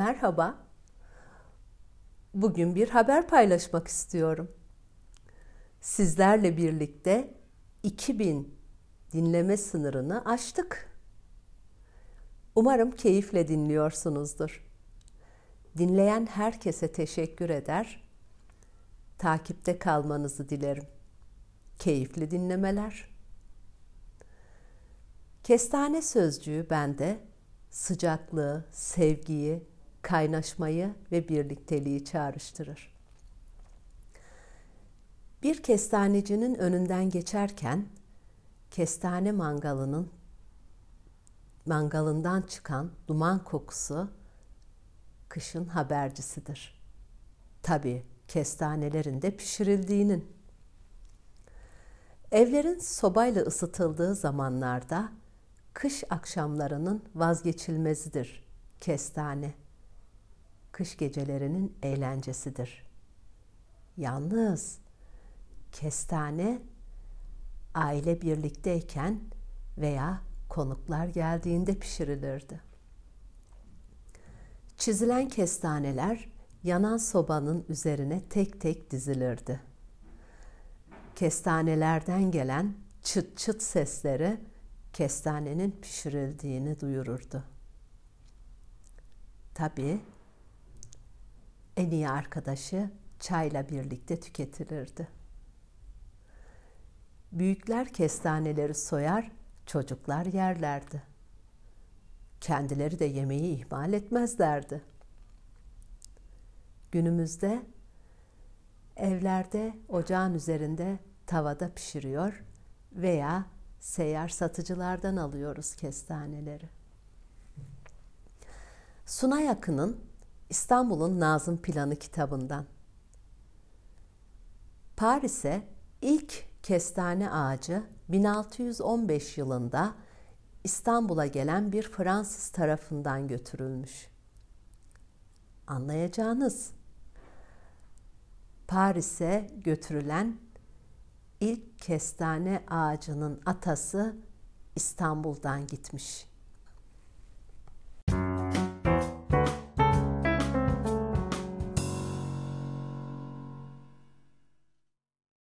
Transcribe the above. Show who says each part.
Speaker 1: Merhaba. Bugün bir haber paylaşmak istiyorum. Sizlerle birlikte 2000 dinleme sınırını aştık. Umarım keyifle dinliyorsunuzdur. Dinleyen herkese teşekkür eder. Takipte kalmanızı dilerim. Keyifli dinlemeler. Kestane sözcüğü bende sıcaklığı, sevgiyi, kaynaşmayı ve birlikteliği çağrıştırır. Bir kestanecinin önünden geçerken kestane mangalının mangalından çıkan duman kokusu kışın habercisidir. Tabii kestanelerin de pişirildiğinin. Evlerin sobayla ısıtıldığı zamanlarda kış akşamlarının vazgeçilmezidir kestane. Kış gecelerinin eğlencesidir. Yalnız kestane aile birlikteyken veya konuklar geldiğinde pişirilirdi. Çizilen kestaneler yanan sobanın üzerine tek tek dizilirdi. Kestanelerden gelen çıt çıt sesleri kestanenin pişirildiğini duyururdu. Tabii en iyi arkadaşı çayla birlikte tüketilirdi. Büyükler kestaneleri soyar, çocuklar yerlerdi. Kendileri de yemeği ihmal etmezlerdi. Günümüzde evlerde ocağın üzerinde tavada pişiriyor veya seyyar satıcılardan alıyoruz kestaneleri. Sunay Akın'ın İstanbul'un Nazım Planı kitabından. Paris'e ilk kestane ağacı 1615 yılında İstanbul'a gelen bir Fransız tarafından götürülmüş. Anlayacağınız Paris'e götürülen ilk kestane ağacının atası İstanbul'dan gitmiş.